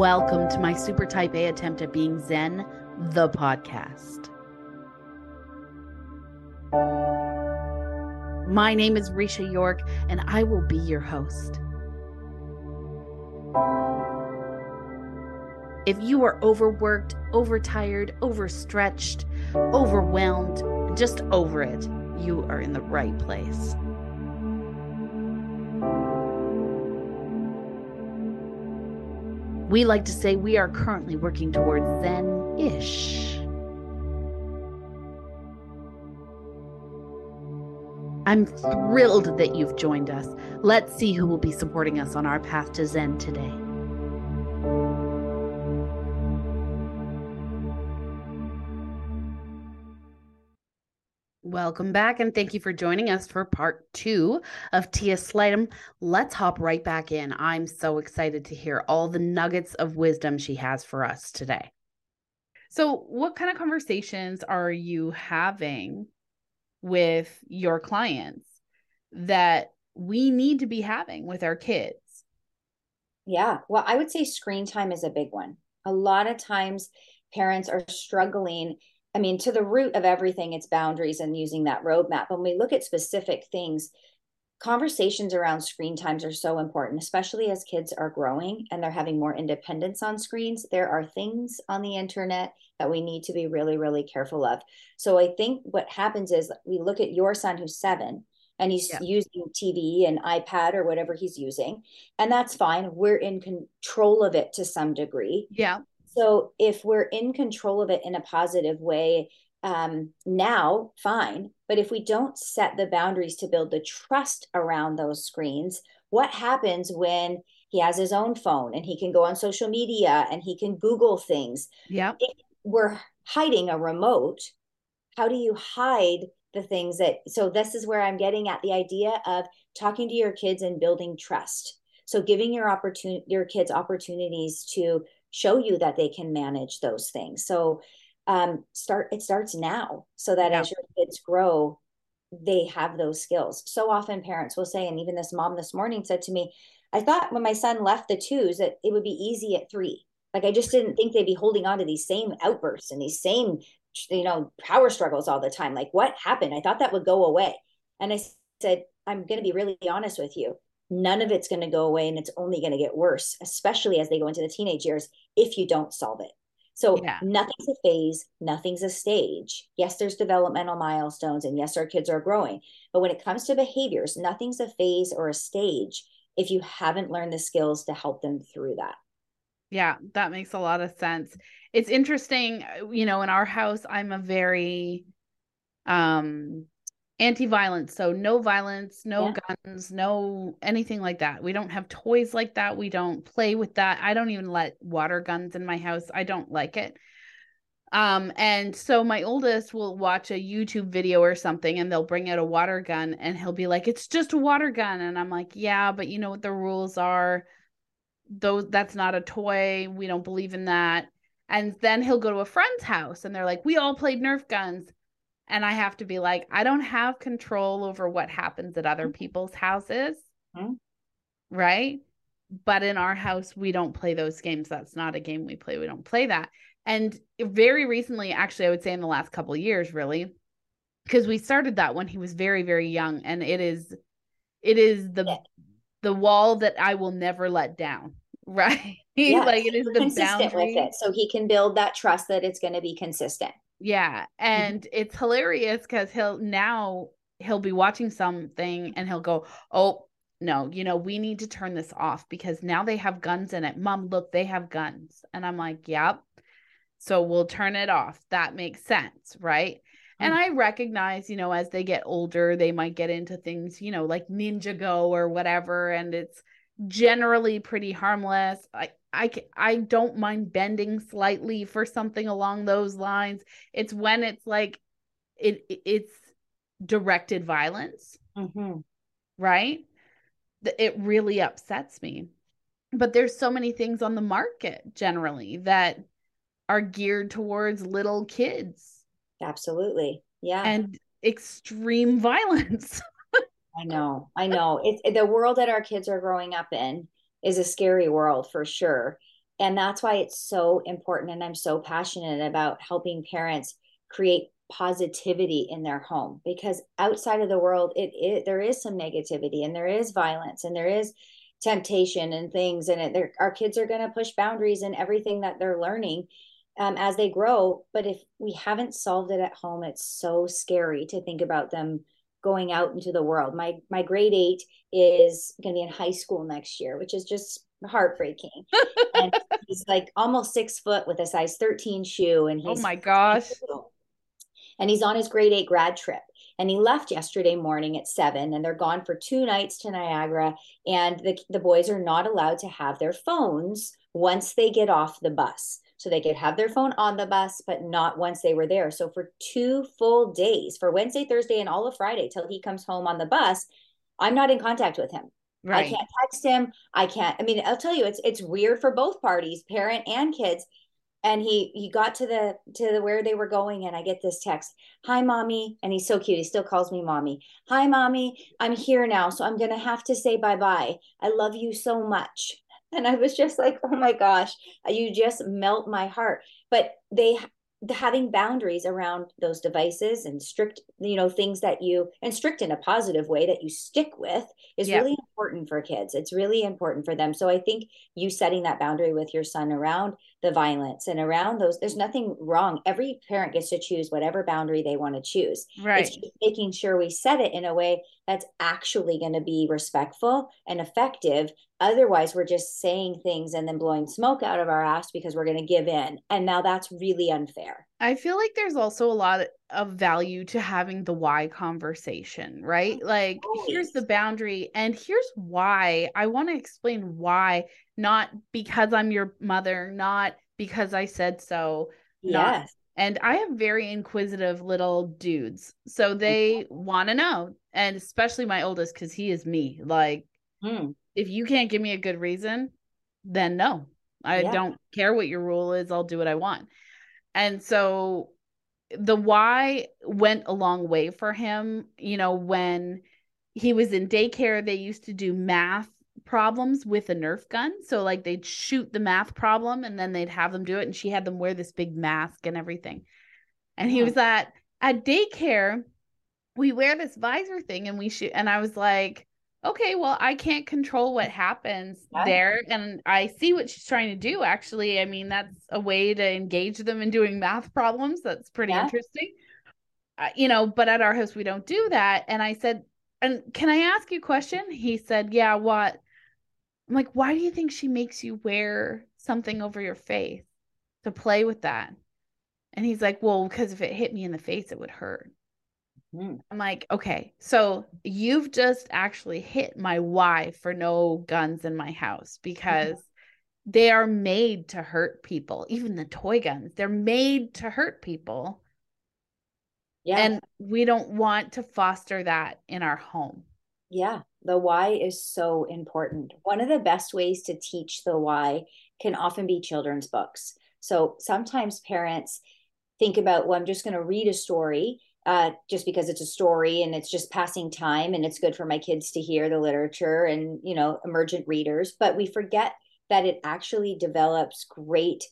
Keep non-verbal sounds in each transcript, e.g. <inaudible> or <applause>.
Welcome to my super type A attempt at being Zen, the podcast. My name is Risha York, and I will be your host. If you are overworked, overtired, overstretched, overwhelmed, just over it, you are in the right place. We like to say we are currently working towards Zen ish. I'm thrilled that you've joined us. Let's see who will be supporting us on our path to Zen today. Welcome back, and thank you for joining us for part two of Tia Slightham. Let's hop right back in. I'm so excited to hear all the nuggets of wisdom she has for us today. So, what kind of conversations are you having with your clients that we need to be having with our kids? Yeah, well, I would say screen time is a big one. A lot of times, parents are struggling I mean, to the root of everything, it's boundaries and using that roadmap. When we look at specific things, conversations around screen times are so important, especially as kids are growing and they're having more independence on screens. There are things on the internet that we need to be really, really careful of. So I think what happens is we look at your son who's seven and he's yeah. using TV and iPad or whatever he's using, and that's fine. We're in control of it to some degree. Yeah. So if we're in control of it in a positive way, um, now fine. But if we don't set the boundaries to build the trust around those screens, what happens when he has his own phone and he can go on social media and he can Google things? Yeah. If we're hiding a remote, how do you hide the things that? So, this is where I'm getting at the idea of talking to your kids and building trust. So, giving your opportunity, your kids opportunities to show you that they can manage those things. So um, start it starts now so that yeah. as your kids grow, they have those skills. So often parents will say, and even this mom this morning said to me, I thought when my son left the twos that it would be easy at three. Like I just didn't think they'd be holding on to these same outbursts and these same, you know, power struggles all the time. Like what happened? I thought that would go away. And I said, I'm going to be really honest with you none of it's going to go away and it's only going to get worse, especially as they go into the teenage years if you don't solve it. So yeah. nothing's a phase, nothing's a stage. Yes, there's developmental milestones, and yes, our kids are growing. But when it comes to behaviors, nothing's a phase or a stage if you haven't learned the skills to help them through that. Yeah, that makes a lot of sense. It's interesting, you know, in our house, I'm a very um anti-violence so no violence no yeah. guns no anything like that. We don't have toys like that. We don't play with that. I don't even let water guns in my house. I don't like it. Um and so my oldest will watch a youtube video or something and they'll bring out a water gun and he'll be like it's just a water gun. And i'm like yeah but you know what the rules are? Those that's not a toy. We don't believe in that. And then he'll go to a friend's house and they're like we all played nerf guns and I have to be like, I don't have control over what happens at other mm-hmm. people's houses. Mm-hmm. Right. But in our house, we don't play those games. That's not a game we play. We don't play that. And very recently, actually, I would say in the last couple of years, really, because we started that when he was very, very young. And it is, it is the, yeah. the wall that I will never let down. <laughs> Right. Yes. like it is the consistent boundary. with it. So he can build that trust that it's going to be consistent. Yeah. Mm-hmm. And it's hilarious because he'll now he'll be watching something and he'll go, Oh, no, you know, we need to turn this off because now they have guns in it. Mom, look, they have guns. And I'm like, Yep. So we'll turn it off. That makes sense, right? Mm-hmm. And mm. I recognize, you know, as they get older, they might get into things, you know, like Ninjago or whatever. And it's generally pretty harmless. I, I I don't mind bending slightly for something along those lines. It's when it's like it it's directed violence, mm-hmm. right? It really upsets me. But there's so many things on the market generally that are geared towards little kids. Absolutely, yeah, and extreme <laughs> violence. I know, I know. It's the world that our kids are growing up in is a scary world for sure. and that's why it's so important and i'm so passionate about helping parents create positivity in their home because outside of the world it, it there is some negativity and there is violence and there is temptation and things and it, our kids are going to push boundaries and everything that they're learning um, as they grow but if we haven't solved it at home it's so scary to think about them going out into the world. My my grade eight is going to be in high school next year which is just heartbreaking. <laughs> And he's like almost six foot with a size 13 shoe and oh he's oh my gosh. and he's on his grade eight grad trip and he left yesterday morning at seven and they're gone for two nights to niagara and the, the boys are not allowed to have their phones once they get off the bus so they could have their phone on the bus but not once they were there. So for two full days for wednesday thursday and all of friday till he comes home on the bus i'm not in contact with him. Right. i can't text him. I can't i mean i'll tell you it's it's weird for both parties parent and kids. And he he got to the to the where they were going and i get this text hi mommy and he's so cute. He still calls me mommy. Hi mommy i'm here now so i'm gonna have to say bye bye i love you so much and i was just like oh my gosh uh, you just melt my heart. But they having boundaries around those devices and strict you know things that you and strict in a positive way that you stick with is yeah. really important for kids. It's really important for them. So i think you setting that boundary with your son around the violence and around those there's nothing wrong every parent gets to choose whatever boundary they want to choose right it's just making sure we set it in a way that's actually going to be respectful and effective Otherwise, we're just saying things and then blowing smoke out of our ass because we're going to give in. And now that's really unfair. I feel like there's also a lot of value to having the why conversation, right? Like, Always. here's the boundary, and here's why. I want to explain why, not because I'm your mother, not because I said so. Yes. Not, and I have very inquisitive little dudes. So they mm-hmm. want to know. And especially my oldest, because he is me. Like, mm if you can't give me a good reason, then no, I yeah. don't care what your rule is. I'll do what I want. And so the why went a long way for him. You know, when he was in daycare, they used to do math problems with a Nerf gun. So, like, they'd shoot the math problem and then they'd have them do it. And she had them wear this big mask and everything. And he was at, at daycare, we wear this visor thing and we shoot. And I was like, okay, well, I can't control what happens yeah. there. And I see what she's trying to do, actually. I mean, that's a way to engage them in doing math problems. That's pretty yeah. interesting. Uh, you know, but at our house, we don't do that. And I said, and can I ask you a question? He said, yeah, what? I'm like, why do you think she makes you wear something over your face to play with that? And he's like, well, because if it hit me in the face, it would hurt. Mm. I'm like, okay, so you've just actually hit my why for no guns in my house because mm-hmm. they are made to hurt people. Even the toy guns, they're made to hurt people. Yeah. And we don't want to foster that in our home. Yeah. The why is so important. One of the best ways to teach the why can often be children's books. So sometimes parents think about, well, I'm just going to read a story uh, just because it's a story and it's just passing time and it's good for my kids to hear the literature and you know emergent readers but we forget that it actually develops great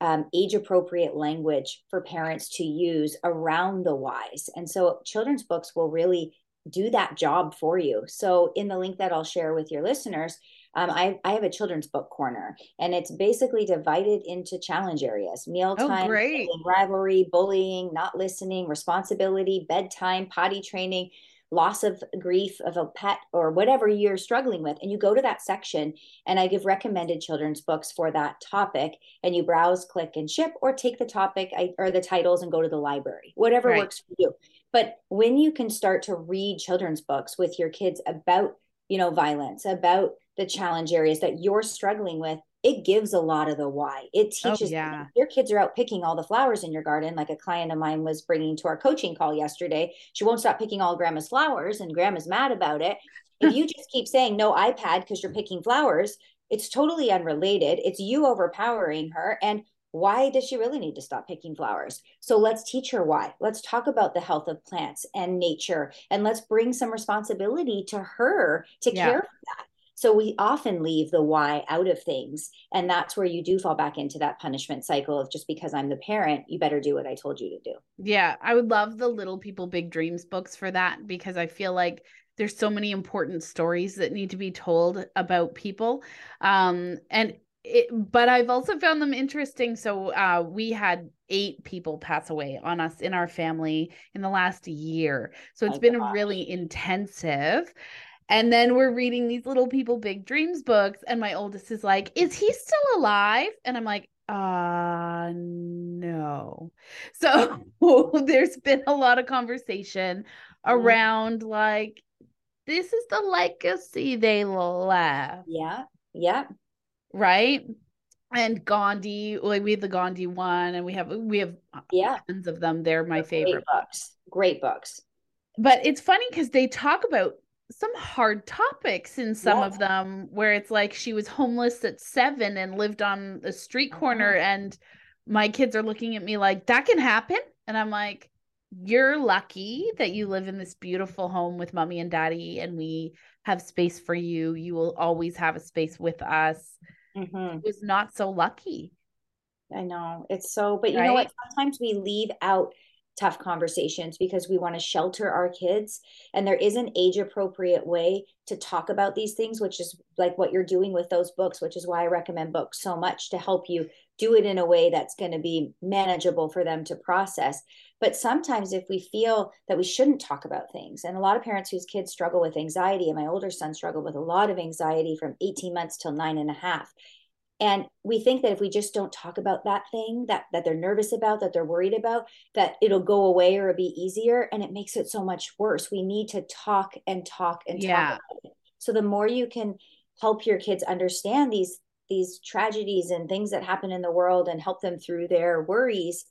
um, age appropriate language for parents to use around the whys and so children's books will really do that job for you so in the link that i'll share with your listeners um, I, I have a children's book corner and it's basically divided into challenge areas mealtime, oh, rivalry, bullying, not listening, responsibility, bedtime, potty training, loss of grief of a pet or whatever you're struggling with. And you go to that section and I give recommended children's books for that topic and you browse, click, and ship or take the topic or the titles and go to the library, whatever right. works for you. But when you can start to read children's books with your kids about, you know, violence, about the challenge areas that you're struggling with it gives a lot of the why. It oh, teaches oh, yeah. your kids are out picking all the flowers in your garden. Like a client of mine was bringing to our coaching call yesterday. She won't stop picking all grandma's flowers, and grandma's mad about it. if you just keep saying no iPad because you're picking flowers, it's totally unrelated. It's you overpowering her. And why does she really need to stop picking flowers? So let's teach her why. Let's talk about the health of plants and nature, and let's bring some responsibility to her to yeah. care for that So we often leave the why out of things. And that's where you do fall back into that punishment cycle of just because I'm the parent, you better do what I told you to do. Yeah. I would love the Little People Big Dreams books for that because I feel like there's so many important stories that need to be told about people. Um, and it, but I've also found them interesting. So uh, we had eight people pass away on us in our family in the last year. So it's been gosh. really intensive. And then we're reading these little people big dreams books and my oldest is like, "Is he still alive?" And I'm like, "Uh no." So <laughs> there's been a lot of conversation mm-hmm. around like this is the legacy they left. Yeah. Yeah. Right? And Gandhi, like we have the Gandhi one and we have we have yeah tons of them. They're my They're favorite great books. Great books. But it's funny because they talk about some hard topics in some yeah. of them where it's like she was homeless at seven and lived on the street corner uh-huh. and my kids are looking at me like that can happen and i'm like you're lucky that you live in this beautiful home with mommy and daddy and we have space for you you will always have a space with us mm-hmm. was not so lucky i know it's so but you right? know what sometimes we leave out tough conversations because we want to shelter our kids and there is an age appropriate way to talk about these things which is like what you're doing with those books which is why I recommend books so much to help you do it in a way that's going to be manageable for them to process but sometimes if we feel that we shouldn't talk about things and a lot of parents whose kids struggle with anxiety and my older son struggled with a lot of anxiety from 18 months till nine and a half and we think that if we just don't talk about that thing that that they're nervous about that they're worried about that it'll go away or it'll be easier and it makes it so much worse we need to talk and talk and yeah. talk so the more you can help your kids understand these these tragedies and things that happen in the world and help them through their worries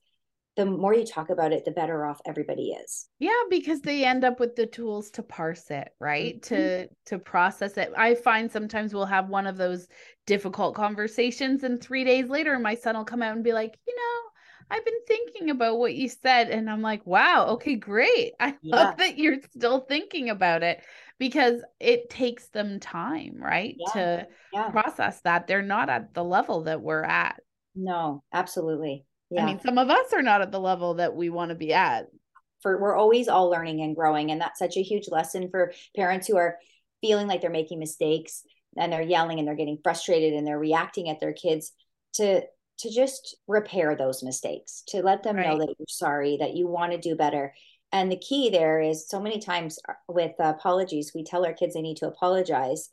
the more you talk about it, the better off everybody is. Yeah, because they end up with the tools to parse it, right? Mm-hmm. To to process it. I find sometimes we'll have one of those difficult conversations and 3 days later my son will come out and be like, "You know, I've been thinking about what you said." And I'm like, "Wow, okay, great. <laughs> I yeah. love that you're still thinking about it." Because it takes them time, right? Yeah. To yeah. process that. They're not at the level that we're at. No, absolutely. Yeah. I mean, some of us are not at the level that we want to be at. For we're always all learning and growing, and that's such a huge lesson for parents who are feeling like they're making mistakes and they're yelling and they're getting frustrated and they're reacting at their kids to to just repair those mistakes, to let them right. know that you're sorry, that you want to do better. And the key there is so many times uh, with apologies, we tell our kids they need to apologize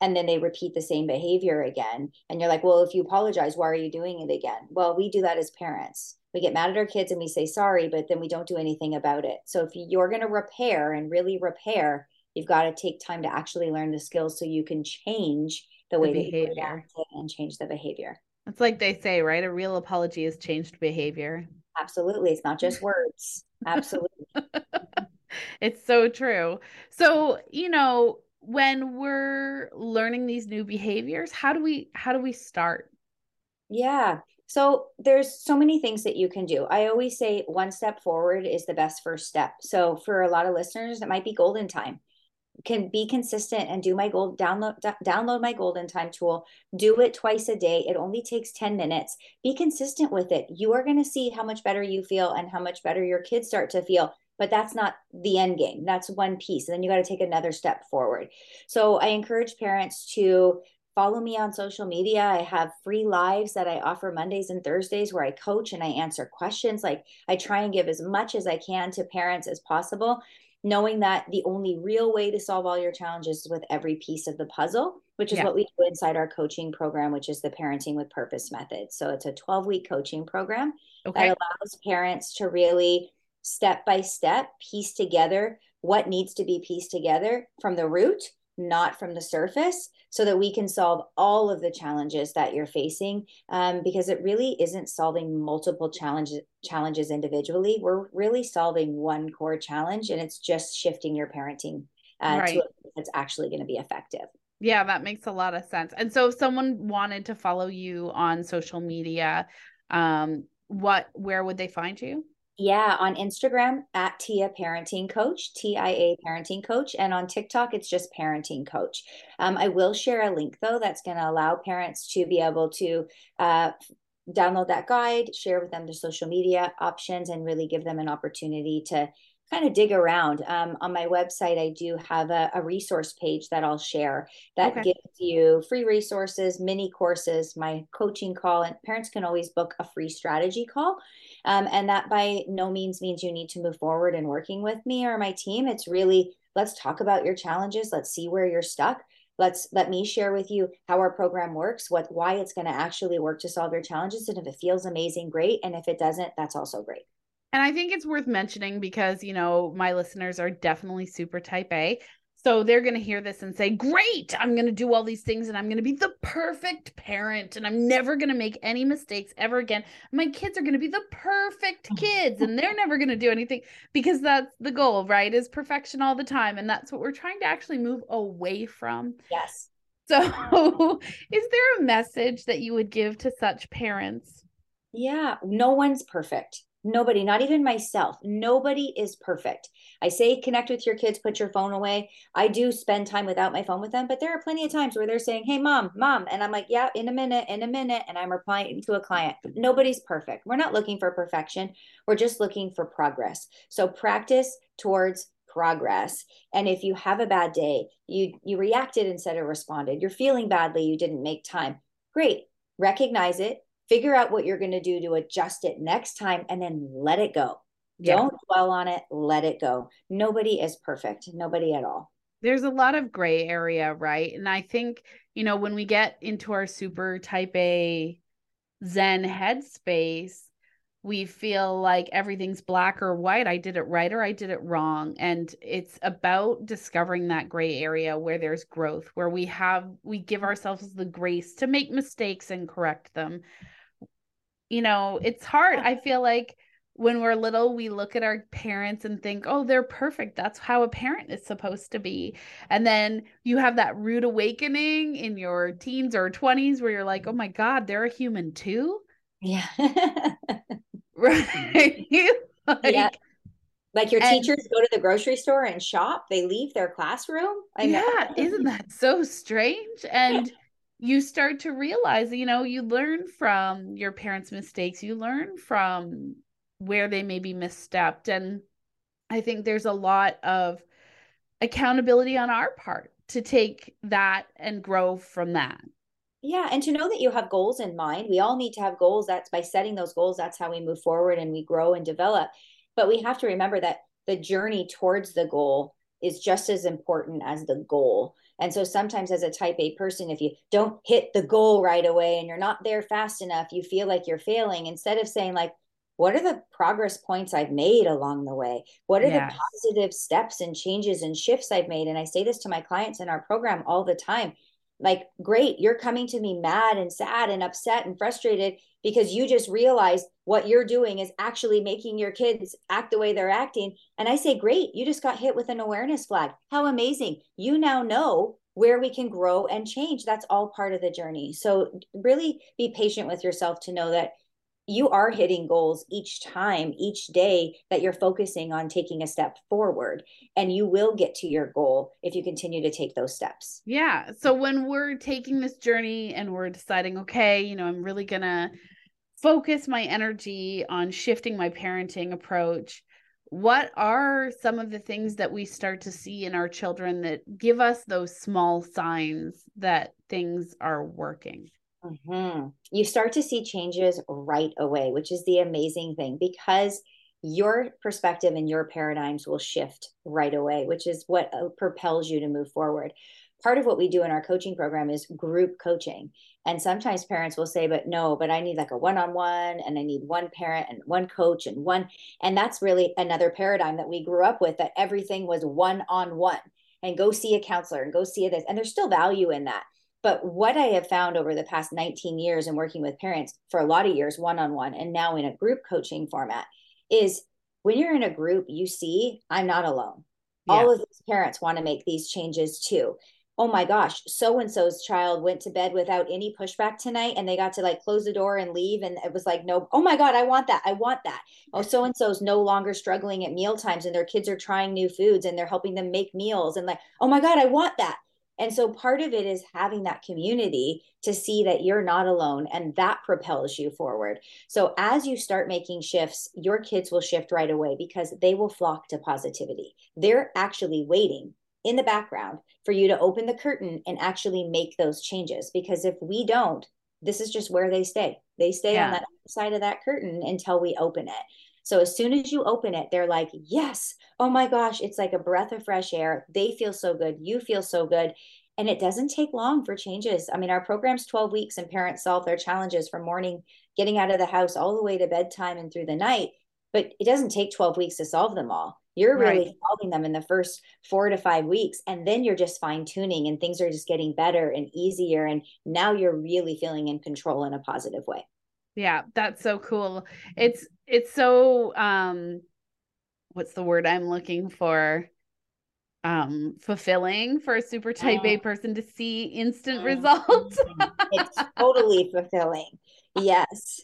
and then they repeat the same behavior again. And you're like well if you apologize why are you doing it again? Well we do that as parents. We get mad at our kids and we say sorry but then we don't do anything about it. So if you're going to repair and really repair you've got to take time to actually learn the skills so you can change the way behavior. that you react and change the behavior. It's like they say right? A real apology is changed behavior. Absolutely. It's not just words. Absolutely. <laughs> It's so true. So you know when we're learning these new behaviors how do we how do we start? Yeah. So there's so many things that you can do. I always say one step forward is the best first step. So for a lot of listeners it might be golden time. Can be consistent and do my gold download d- download my golden time tool. Do it twice a day. It only takes 10 minutes. Be consistent with it. You are going to see how much better you feel and how much better your kids start to feel but that's not the end game. That's one piece. And then you got to take another step forward. So I encourage parents to follow me on social media. I have free lives that I offer Mondays and Thursdays where I coach and I answer questions. Like I try and give as much as I can to parents as possible, knowing that the only real way to solve all your challenges is with every piece of the puzzle, which is yeah. what we do inside our coaching program, which is the Parenting with Purpose method. So it's a 12 week coaching program okay. that allows parents to really step by step piece together what needs to be pieced together from the root not from the surface so that we can solve all of the challenges that you're facing um, because it really isn't solving multiple challenges challenges individually. We're really solving one core challenge and it's just shifting your parenting uh, right. to that's actually going to be effective. Yeah that makes a lot of sense. And so if someone wanted to follow you on social media um what where would they find you Yeah, on Instagram at Tia Parenting Coach, T I A Parenting Coach, and on TikTok it's just Parenting Coach. Um, I will share a link though that's going to allow parents to be able to uh, download that guide, share with them the social media options, and really give them an opportunity to kind of dig around. Um, on my website, I do have a, a, resource page that I'll share that okay. gives you free resources, mini courses, my coaching call, and parents can always book a free strategy call. Um, and that by no means means you need to move forward in working with me or my team. It's really let's talk about your challenges. Let's see where you're stuck. Let's let me share with you how our program works, what why it's going to actually work to solve your challenges. And if it feels amazing, great. And if it doesn't, that's also great. And I think it's worth mentioning because, you know, my listeners are definitely super type A. So they're going to hear this and say, Great, I'm going to do all these things and I'm going to be the perfect parent and I'm never going to make any mistakes ever again. My kids are going to be the perfect oh. kids and they're never going to do anything because that's the goal, right? Is perfection all the time. And that's what we're trying to actually move away from. Yes. So, <laughs> is there a message that you would give to such parents? Yeah, no one's perfect. Nobody, not even myself. Nobody is perfect. I say connect with your kids, put your phone away. I do spend time without my phone with them, but there are plenty of times where they're saying, Hey, mom, mom. And I'm like, Yeah, in a minute, in a minute. And I'm replying to a client. Nobody's perfect. We're not looking for perfection. We're just looking for progress. So practice towards progress and if you have a bad day you you reacted instead of responded you're feeling badly you didn't make time great recognize it figure out what you're going to do to adjust it next time and then let it go yeah. don't dwell on it let it go nobody is perfect nobody at all there's a lot of gray area right and i think you know when we get into our super type a zen headspace we feel like everything's black or white. I did it right or I did it wrong. And it's about discovering that gray area where there's growth, where we have, we give ourselves the grace to make mistakes and correct them you know, it's hard. I feel like when we're little, we look at our parents and think, oh, they're perfect. That's how a parent is supposed to be. And then you have that rude awakening in your teens or 20s where you're like, oh my God, they're a human too. Yeah. <laughs> <laughs> right. <laughs> like, yeah. Like your and, teachers go to the grocery store and shop, they leave their classroom. I yeah, isn't that so strange? And you start to realize, you know, you learn from your parents' mistakes, you learn from where they may be misstepped. And I think there's a lot of accountability on our part to take that and grow from that. Yeah, and to know that you have goals in mind. We all need to have goals. That's by setting those goals, that's how we move forward and we grow and develop. But we have to remember that the journey towards the goal is just as important as the goal. And so sometimes as a type A person, if you don't hit the goal right away and you're not there fast enough, you feel like you're failing instead of saying like, what are the progress points I've made along the way? What are yes. the positive steps and changes and shifts I've made? And I say this to my clients in our program all the time. Like, great, you're coming to me mad and sad and upset and frustrated because you just realized what you're doing is actually making your kids act the way they're acting. And I say, great, you just got hit with an awareness flag. How amazing. You now know where we can grow and change. That's all part of the journey. So, really be patient with yourself to know that you are hitting goals each time, each day that you're focusing on taking a step forward. And you will get to your goal if you continue to take those steps. Yeah. So when we're taking this journey and we're deciding, okay, you know, I'm really going to focus my energy on shifting my parenting approach what are some of the things that we start to see in our children that give us those small signs that things are working mm-hmm. you start to see changes right away which is the amazing thing because your perspective and your paradigms will shift right away which is what uh, propels you to move forward part of what we do in our coaching program is group coaching and sometimes parents will say, but no, but I need like a one on one and I need one parent and one coach and one. And that's really another paradigm that we grew up with that everything was one on one and go see a counselor and go see this. And there's still value in that. But what I have found over the past 19 years in working with parents for a lot of years, one on one, and now in a group coaching format, is when you're in a group, you see, I'm not alone. Yeah. All of these parents want to make these changes too oh my gosh, so and so's child went to bed without any pushback tonight and they got to like close the door and leave. And it was like, no, oh my God, I want that. I want that. Oh, so and so's no longer struggling at meal times and their kids are trying new foods and they're helping them make meals and like, oh my God, I want that. And so part of it is having that community to see that you're not alone and that propels you forward. So as you start making shifts, your kids will shift right away because they will flock to positivity. They're actually waiting in the background for you to open the curtain and actually make those changes. Because if we don't, this is just where they stay. They stay yeah. on that side of that curtain until we open it. So as soon as you open it, they're like, yes, oh my gosh, it's like a breath of fresh air. They feel so good. You feel so good. And it doesn't take long for changes. I mean, our program's 12 weeks and parents solve their challenges from morning, getting out of the house all the way to bedtime and through the night. But it doesn't take 12 weeks to solve them all. You're really right. solving them in the first four to five weeks. And then you're just fine tuning and things are just getting better and easier. And now you're really feeling in control in a positive way. Yeah, that's so cool. It's it's so um what's the word I'm looking for? Um fulfilling for a super type A mm. person to see instant mm-hmm. results. it's <laughs> totally fulfilling. Yes.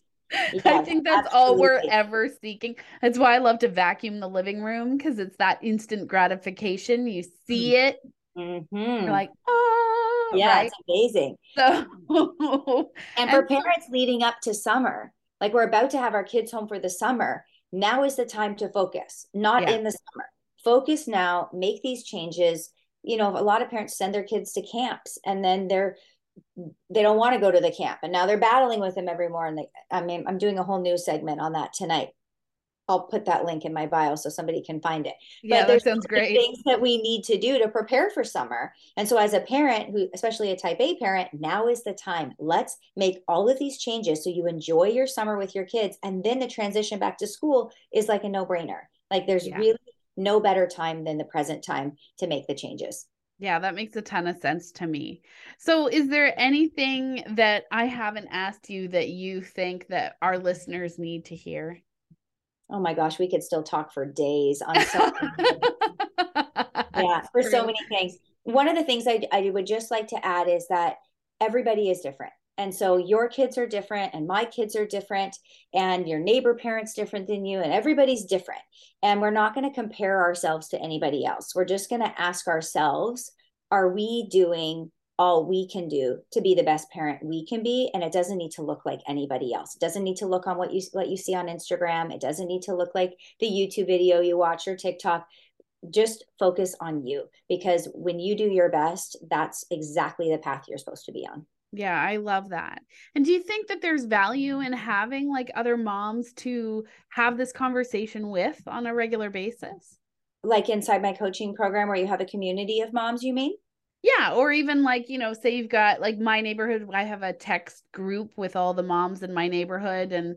I think that's absolutely. all we're ever seeking. That's why I love to vacuum the living room because it's that instant gratification. You see mm. it, mm-hmm. you're like, oh, yeah, right? it's amazing. So, <laughs> and for parents leading up to summer, like we're about to have our kids home for the summer, now is the time to focus, not yeah. in the summer. Focus now, make these changes. You know, a lot of parents send their kids to camps and then they're they don't want to go to the camp and now they're battling with them every morning i mean i'm doing a whole new segment on that tonight i'll put that link in my bio so somebody can find it. Yeah that sounds great. things that we need to do to prepare for summer. And so as a parent who especially a type a parent now is the time. Let's make all of these changes so you enjoy your summer with your kids. And then the transition back to school is like a no-brainer. Like there's yeah. really no better time than the present time to make the changes. Yeah, that makes a ton of sense to me. So, is there anything that I haven't asked you that you think that our listeners need to hear? Oh my gosh, we could still talk for days on so <laughs> Yeah, for so many things. One of the things I, I would just like to add is that everybody is different. And so your kids are different and my kids are different and your neighbor parents different than you and everybody's different. And we're not going to compare ourselves to anybody else. We're just going to ask ourselves, are we doing all we can do to be the best parent we can be and it doesn't need to look like anybody else it doesn't need to look on what you what you see on instagram it doesn't need to look like the youtube video you watch or tiktok just focus on you because when you do your best that's exactly the path you're supposed to be on yeah, I love that. And do you think that there's value in having like other moms to have this conversation with on a regular basis? Like inside my coaching program where you have a community of moms, you mean? Yeah, or even like, you know, say you've got like my neighborhood, I have a text group with all the moms in my neighborhood and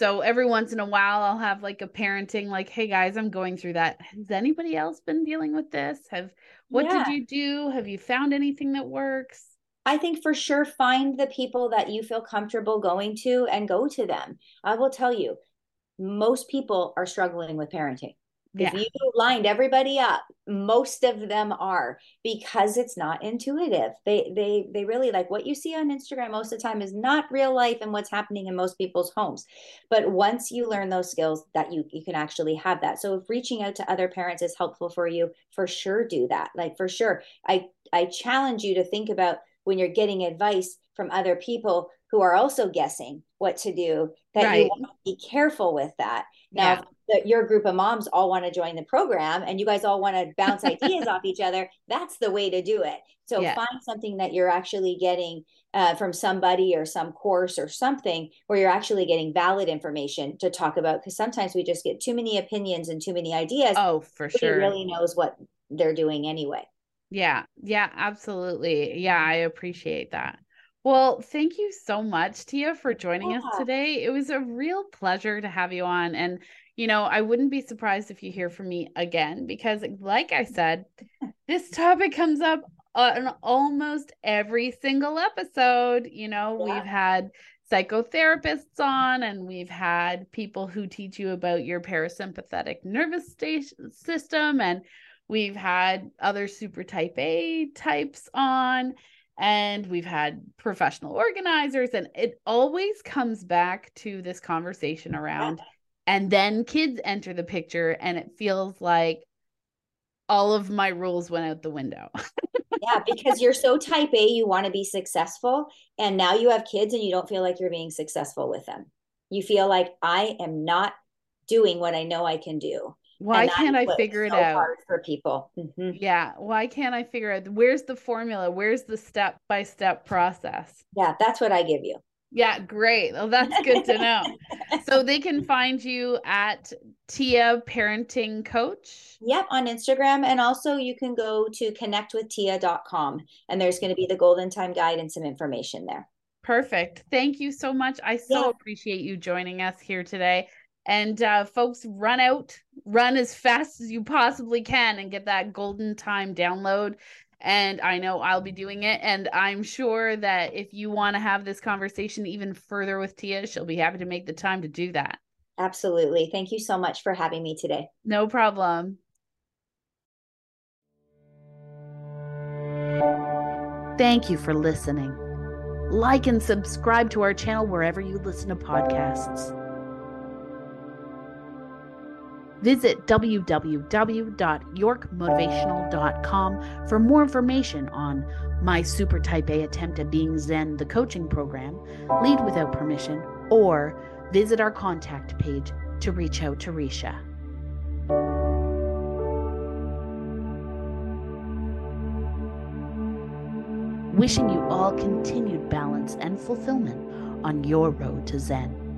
so every once in a while I'll have like a parenting like, "Hey guys, I'm going through that. Has anybody else been dealing with this? Have what yeah. did you do? Have you found anything that works?" I think for sure find the people that you feel comfortable going to and go to them. I will tell you, most people are struggling with parenting. Yeah. You lined everybody up, most of them are because it's not intuitive. They they they really like what you see on Instagram most of the time is not real life and what's happening in most people's homes. But once you learn those skills, that you you can actually have that. So if reaching out to other parents is helpful for you, for sure do that. Like for sure. I I challenge you to think about when you're getting advice from other people who are also guessing what to do that right. you want to be careful with that now yeah. your group of moms all want to join the program and you guys all want to bounce ideas off each other <laughs> that's the way to do it so yeah. find something that you're actually getting uh, from somebody or some course or something where you're actually getting valid information to talk about because sometimes we just get too many opinions and too many ideas oh for sure really knows what they're doing anyway yeah. Yeah, absolutely. Yeah, I appreciate that. Well, thank you so much, Tia, for joining yeah. us today. It was a real pleasure to have you on. And, you know, I wouldn't be surprised if you hear from me again because, like I said, <laughs> this topic comes up on almost every single episode. You know, yeah. we've had psychotherapists on and we've had people who teach you about your parasympathetic nervous system and We've had other super type A types on, and we've had professional organizers, and it always comes back to this conversation around. And then kids enter the picture, and it feels like all of my rules went out the window. <laughs> yeah, because you're so type A, you want to be successful. And now you have kids and you don't feel like you're being successful with them. You feel like I am not doing what I know I can do. Why can't I figure it out? for people. Mm-hmm. Yeah. Why can't I figure out where's the formula? Where's the step by step process? Yeah, that's what I give you. Yeah, great. Well, that's good to know. <laughs> so they can find you at Tia Parenting Coach. Yep, on Instagram. And also you can go to connectwithtia.com and there's going to be the golden time guide and some information there. Perfect. Thank you so much. I so yeah. appreciate you joining us here today. And uh, folks, run out, run as fast as you possibly can and get that golden time download. And I know I'll be doing it. And I'm sure that if you want to have this conversation even further with Tia, she'll be happy to make the time to do that. Absolutely. Thank you so much for having me today. No problem. Thank you for listening. Like and subscribe to our channel wherever you listen to podcasts. Visit www.yorkmotivational.com for more information on my Super Type A attempt at being Zen, the coaching program, Lead Without Permission, or visit our contact page to reach out to Risha. Wishing you all continued balance and fulfillment on your road to Zen.